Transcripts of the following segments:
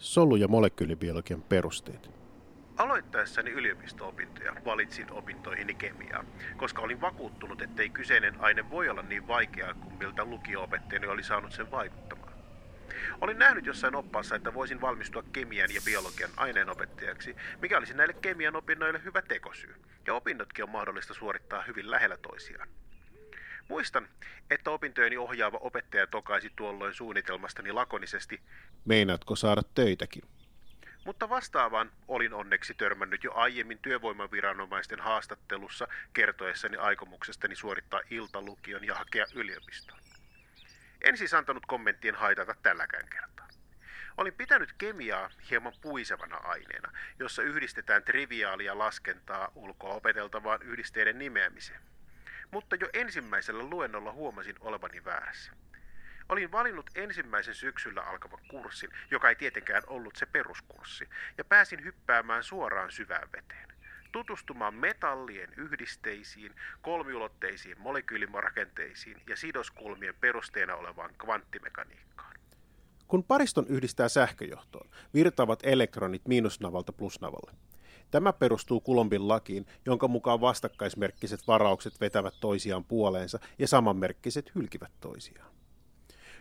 Solu- ja molekyylibiologian perusteet. Aloittaessani yliopisto-opintoja valitsin opintoihini kemiaa, koska olin vakuuttunut, ettei kyseinen aine voi olla niin vaikeaa kuin miltä lukio-opettajani oli saanut sen vaikuttamaan. Olin nähnyt jossain oppaassa, että voisin valmistua kemian ja biologian aineenopettajaksi, mikä olisi näille kemian opinnoille hyvä tekosyy, ja opinnotkin on mahdollista suorittaa hyvin lähellä toisiaan. Muistan, että opintojeni ohjaava opettaja tokaisi tuolloin suunnitelmastani lakonisesti. Meinaatko saada töitäkin? Mutta vastaavaan olin onneksi törmännyt jo aiemmin työvoimaviranomaisten haastattelussa kertoessani aikomuksestani suorittaa iltalukion ja hakea yliopistoon. En siis antanut kommenttien haitata tälläkään kertaa. Olin pitänyt kemiaa hieman puisevana aineena, jossa yhdistetään triviaalia laskentaa ulkoa opeteltavaan yhdisteiden nimeämiseen. Mutta jo ensimmäisellä luennolla huomasin olevani väärässä. Olin valinnut ensimmäisen syksyllä alkavan kurssin, joka ei tietenkään ollut se peruskurssi, ja pääsin hyppäämään suoraan syvään veteen. Tutustumaan metallien yhdisteisiin, kolmiulotteisiin molekyylirakenteisiin ja sidoskulmien perusteena olevaan kvanttimekaniikkaan. Kun pariston yhdistää sähköjohtoon, virtaavat elektronit miinusnavalta plusnavalle. Tämä perustuu Kulombin lakiin, jonka mukaan vastakkaismerkkiset varaukset vetävät toisiaan puoleensa ja samanmerkkiset hylkivät toisiaan.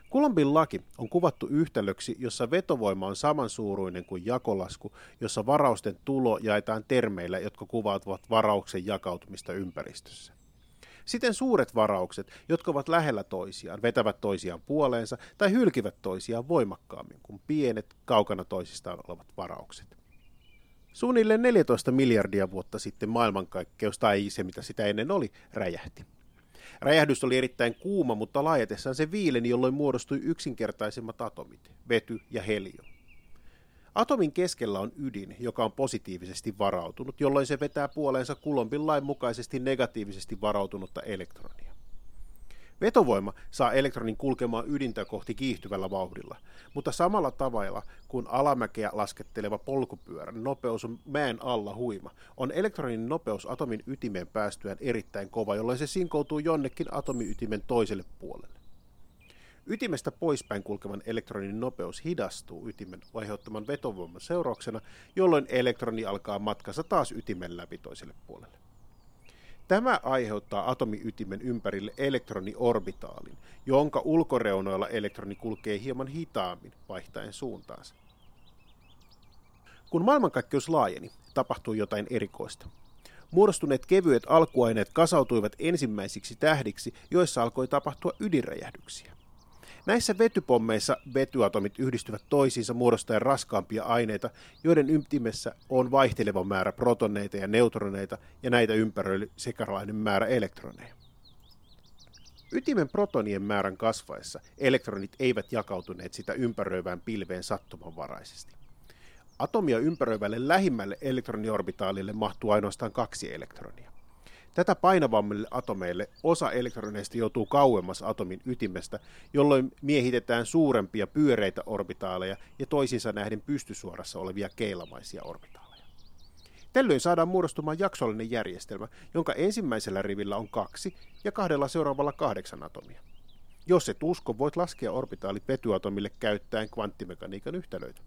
Kulombin laki on kuvattu yhtälöksi, jossa vetovoima on samansuuruinen kuin jakolasku, jossa varausten tulo jaetaan termeillä, jotka kuvautuvat varauksen jakautumista ympäristössä. Siten suuret varaukset, jotka ovat lähellä toisiaan, vetävät toisiaan puoleensa tai hylkivät toisiaan voimakkaammin kuin pienet, kaukana toisistaan olevat varaukset. Suunnilleen 14 miljardia vuotta sitten maailmankaikkeus tai se, mitä sitä ennen oli, räjähti. Räjähdys oli erittäin kuuma, mutta laajetessaan se viileni, jolloin muodostui yksinkertaisemmat atomit, vety ja helio. Atomin keskellä on ydin, joka on positiivisesti varautunut, jolloin se vetää puoleensa Kulombin lain mukaisesti negatiivisesti varautunutta elektronia. Vetovoima saa elektronin kulkemaan ydintä kohti kiihtyvällä vauhdilla, mutta samalla tavalla kuin alamäkeä lasketteleva polkupyörän nopeus on mäen alla huima, on elektronin nopeus atomin ytimeen päästyään erittäin kova, jolloin se sinkoutuu jonnekin atomiytimen toiselle puolelle. Ytimestä poispäin kulkevan elektronin nopeus hidastuu ytimen aiheuttaman vetovoiman seurauksena, jolloin elektroni alkaa matkansa taas ytimen läpi toiselle puolelle. Tämä aiheuttaa atomiytimen ympärille elektroniorbitaalin, jonka ulkoreunoilla elektroni kulkee hieman hitaammin vaihtaen suuntaansa. Kun maailmankaikkeus laajeni, tapahtui jotain erikoista. Muodostuneet kevyet alkuaineet kasautuivat ensimmäisiksi tähdiksi, joissa alkoi tapahtua ydinräjähdyksiä. Näissä vetypommeissa vetyatomit yhdistyvät toisiinsa muodostaen raskaampia aineita, joiden ytimessä on vaihteleva määrä protoneita ja neutroneita ja näitä ympäröi sekarainen määrä elektroneja. Ytimen protonien määrän kasvaessa elektronit eivät jakautuneet sitä ympäröivään pilveen sattumanvaraisesti. Atomia ympäröivälle lähimmälle elektroniorbitaalille mahtuu ainoastaan kaksi elektronia. Tätä painavammille atomeille osa elektroneista joutuu kauemmas atomin ytimestä, jolloin miehitetään suurempia pyöreitä orbitaaleja ja toisinsa nähden pystysuorassa olevia keilamaisia orbitaaleja. Tällöin saadaan muodostumaan jaksollinen järjestelmä, jonka ensimmäisellä rivillä on kaksi ja kahdella seuraavalla kahdeksan atomia. Jos se tusko, voit laskea orbitaalit vetyatomille käyttäen kvanttimekaniikan yhtälöitä.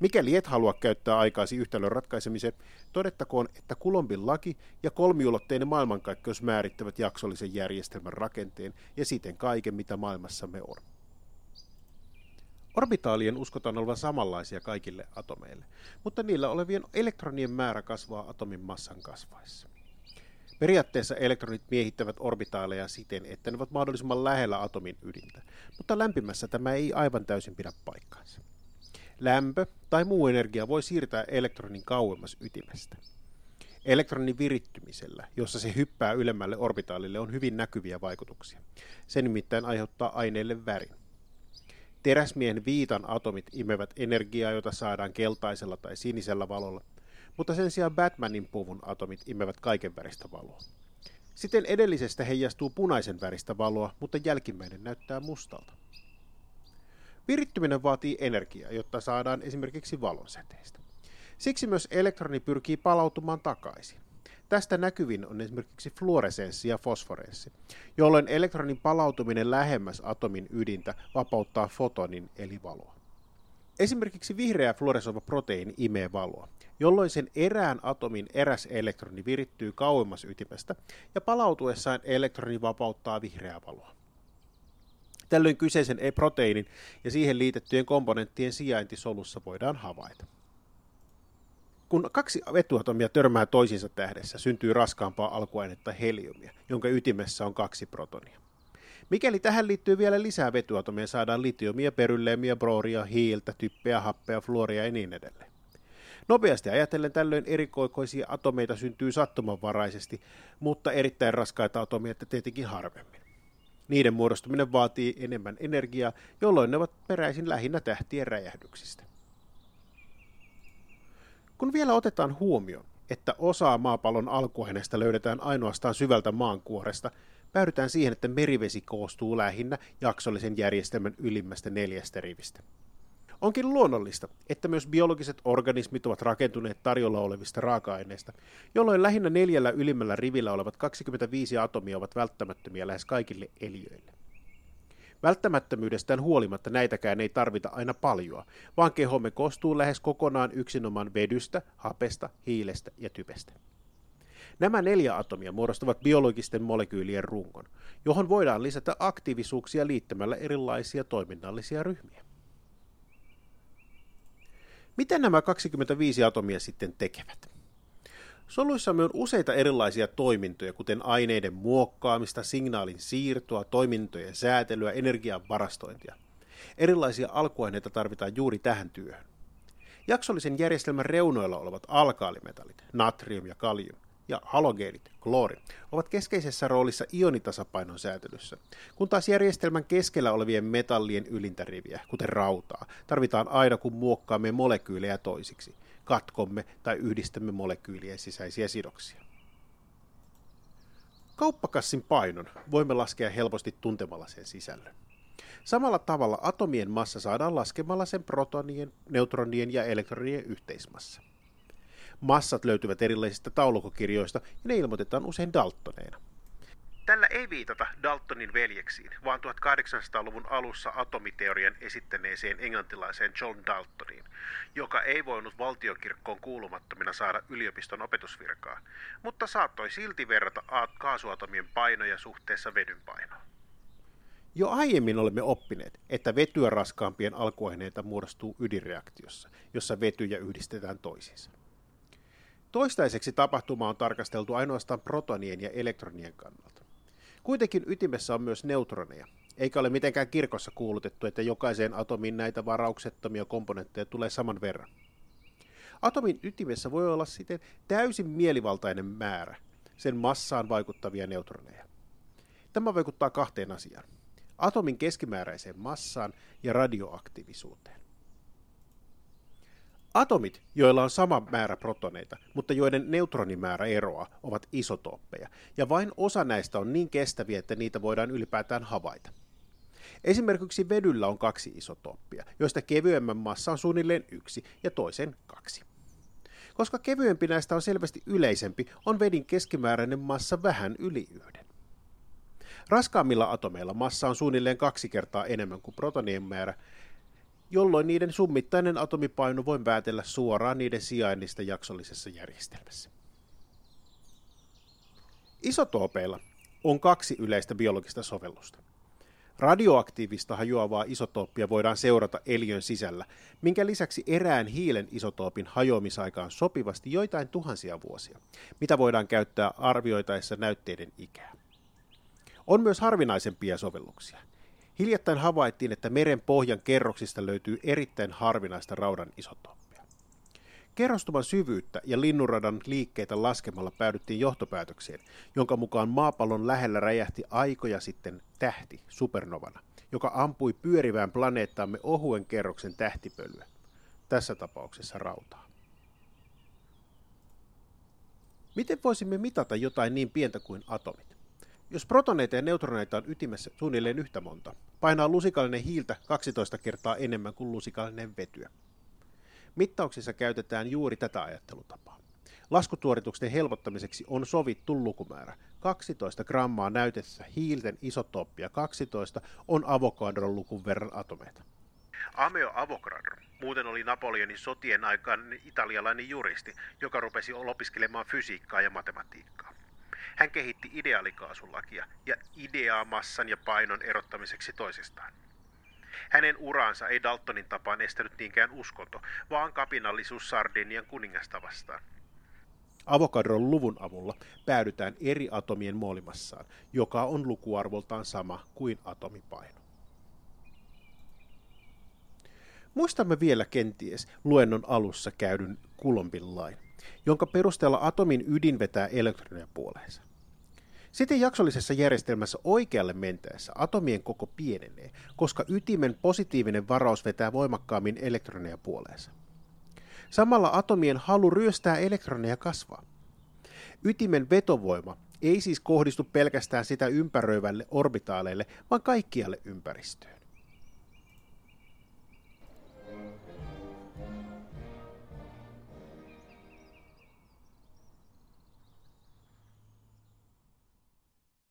Mikäli et halua käyttää aikaasi yhtälön ratkaisemiseen, todettakoon, että Kulombin laki ja kolmiulotteinen maailmankaikkeus määrittävät jaksollisen järjestelmän rakenteen ja siten kaiken, mitä maailmassamme on. Orbitaalien uskotaan olevan samanlaisia kaikille atomeille, mutta niillä olevien elektronien määrä kasvaa atomin massan kasvaessa. Periaatteessa elektronit miehittävät orbitaaleja siten, että ne ovat mahdollisimman lähellä atomin ydintä, mutta lämpimässä tämä ei aivan täysin pidä paikkaansa. Lämpö tai muu energia voi siirtää elektronin kauemmas ytimestä. Elektronin virittymisellä, jossa se hyppää ylemmälle orbitaalille, on hyvin näkyviä vaikutuksia. Se nimittäin aiheuttaa aineelle värin. Teräsmiehen viitan atomit imevät energiaa, jota saadaan keltaisella tai sinisellä valolla, mutta sen sijaan Batmanin puvun atomit imevät kaiken väristä valoa. Siten edellisestä heijastuu punaisen väristä valoa, mutta jälkimmäinen näyttää mustalta. Virittyminen vaatii energiaa, jotta saadaan esimerkiksi valonsäteistä. Siksi myös elektroni pyrkii palautumaan takaisin. Tästä näkyvin on esimerkiksi fluoresenssi ja fosforenssi, jolloin elektronin palautuminen lähemmäs atomin ydintä vapauttaa fotonin eli valoa. Esimerkiksi vihreä fluoresoiva proteiini imee valoa, jolloin sen erään atomin eräs elektroni virittyy kauemmas ytimestä ja palautuessaan elektroni vapauttaa vihreää valoa. Tällöin kyseisen proteiinin ja siihen liitettyjen komponenttien sijainti solussa voidaan havaita. Kun kaksi vetyatomia törmää toisiinsa tähdessä, syntyy raskaampaa alkuainetta heliumia, jonka ytimessä on kaksi protonia. Mikäli tähän liittyy vielä lisää vetyatomia, saadaan litiumia, perylleemiä, brooria, hiiltä, typpeä, happea, fluoria ja niin edelleen. Nopeasti ajatellen tällöin erikoikoisia atomeita syntyy sattumanvaraisesti, mutta erittäin raskaita atomeita tietenkin harvemmin. Niiden muodostuminen vaatii enemmän energiaa, jolloin ne ovat peräisin lähinnä tähtien räjähdyksistä. Kun vielä otetaan huomioon, että osaa maapallon alkuaineesta löydetään ainoastaan syvältä maankuoresta, päädytään siihen, että merivesi koostuu lähinnä jaksollisen järjestelmän ylimmästä neljästä rivistä. Onkin luonnollista, että myös biologiset organismit ovat rakentuneet tarjolla olevista raaka-aineista, jolloin lähinnä neljällä ylimmällä rivillä olevat 25 atomia ovat välttämättömiä lähes kaikille eliöille. Välttämättömyydestään huolimatta näitäkään ei tarvita aina paljon, vaan kehomme koostuu lähes kokonaan yksinomaan vedystä, hapesta, hiilestä ja typestä. Nämä neljä atomia muodostavat biologisten molekyylien rungon, johon voidaan lisätä aktiivisuuksia liittämällä erilaisia toiminnallisia ryhmiä. Mitä nämä 25 atomia sitten tekevät? Soluissamme on useita erilaisia toimintoja, kuten aineiden muokkaamista, signaalin siirtoa, toimintojen säätelyä, energian varastointia. Erilaisia alkuaineita tarvitaan juuri tähän työhön. Jaksollisen järjestelmän reunoilla olevat alkaalimetallit, natrium ja kalium, ja halogeenit, kloori, ovat keskeisessä roolissa ionitasapainon säätelyssä, kun taas järjestelmän keskellä olevien metallien ylintäriviä, kuten rautaa, tarvitaan aina kun muokkaamme molekyylejä toisiksi, katkomme tai yhdistämme molekyylien sisäisiä sidoksia. Kauppakassin painon voimme laskea helposti tuntemalla sen sisällön. Samalla tavalla atomien massa saadaan laskemalla sen protonien, neutronien ja elektronien yhteismassa. Massat löytyvät erilaisista taulukokirjoista ja ne ilmoitetaan usein Daltoneina. Tällä ei viitata Daltonin veljeksiin, vaan 1800-luvun alussa atomiteorian esittäneeseen englantilaiseen John Daltoniin, joka ei voinut valtiokirkkoon kuulumattomina saada yliopiston opetusvirkaa, mutta saattoi silti verrata kaasuatomien painoja suhteessa vedyn painoon. Jo aiemmin olemme oppineet, että vetyä raskaampien alkuaineita muodostuu ydinreaktiossa, jossa vetyjä yhdistetään toisiinsa. Toistaiseksi tapahtuma on tarkasteltu ainoastaan protonien ja elektronien kannalta. Kuitenkin ytimessä on myös neutroneja, eikä ole mitenkään kirkossa kuulutettu, että jokaiseen atomiin näitä varauksettomia komponentteja tulee saman verran. Atomin ytimessä voi olla siten täysin mielivaltainen määrä sen massaan vaikuttavia neutroneja. Tämä vaikuttaa kahteen asiaan. Atomin keskimääräiseen massaan ja radioaktiivisuuteen. Atomit, joilla on sama määrä protoneita, mutta joiden neutronimäärä eroaa, ovat isotooppeja, ja vain osa näistä on niin kestäviä, että niitä voidaan ylipäätään havaita. Esimerkiksi vedyllä on kaksi isotooppia, joista kevyemmän massa on suunnilleen yksi ja toisen kaksi. Koska kevyempi näistä on selvästi yleisempi, on vedin keskimääräinen massa vähän yli yhden. Raskaammilla atomeilla massa on suunnilleen kaksi kertaa enemmän kuin protonien määrä, jolloin niiden summittainen atomipaino voi päätellä suoraan niiden sijainnista jaksollisessa järjestelmässä. Isotoopeilla on kaksi yleistä biologista sovellusta. Radioaktiivista hajoavaa isotooppia voidaan seurata eliön sisällä, minkä lisäksi erään hiilen isotoopin hajoamisaikaan sopivasti joitain tuhansia vuosia, mitä voidaan käyttää arvioitaessa näytteiden ikää. On myös harvinaisempia sovelluksia – Hiljattain havaittiin, että meren pohjan kerroksista löytyy erittäin harvinaista raudan isotoppia. Kerrostuman syvyyttä ja linnunradan liikkeitä laskemalla päädyttiin johtopäätökseen, jonka mukaan maapallon lähellä räjähti aikoja sitten tähti supernovana, joka ampui pyörivään planeettaamme ohuen kerroksen tähtipölyä, tässä tapauksessa rautaa. Miten voisimme mitata jotain niin pientä kuin atomit? Jos protoneita ja neutroneita on ytimessä suunnilleen yhtä monta, painaa lusikallinen hiiltä 12 kertaa enemmän kuin lusikallinen vetyä. Mittauksissa käytetään juuri tätä ajattelutapaa. Laskutuorituksen helpottamiseksi on sovittu lukumäärä. 12 grammaa näytessä hiilten isotooppia 12 on Avogadron lukun verran atomeita. Ameo Avogadro Muuten oli Napoleonin sotien aikaan italialainen juristi, joka rupesi opiskelemaan fysiikkaa ja matematiikkaa. Hän kehitti ideaalikaasulakia ja ideaa massan ja painon erottamiseksi toisistaan. Hänen uraansa ei Daltonin tapaan estänyt niinkään uskonto, vaan kapinallisuus Sardinian kuningasta vastaan. Avokadron luvun avulla päädytään eri atomien moolimassaan, joka on lukuarvoltaan sama kuin atomipaino. Muistamme vielä kenties luennon alussa käydyn Kulombin lain, jonka perusteella atomin ydin vetää elektroneja puoleensa. Sitten jaksollisessa järjestelmässä oikealle mentäessä atomien koko pienenee, koska ytimen positiivinen varaus vetää voimakkaammin elektroneja puoleensa. Samalla atomien halu ryöstää elektroneja kasvaa. Ytimen vetovoima ei siis kohdistu pelkästään sitä ympäröivälle orbitaaleille, vaan kaikkialle ympäristöön.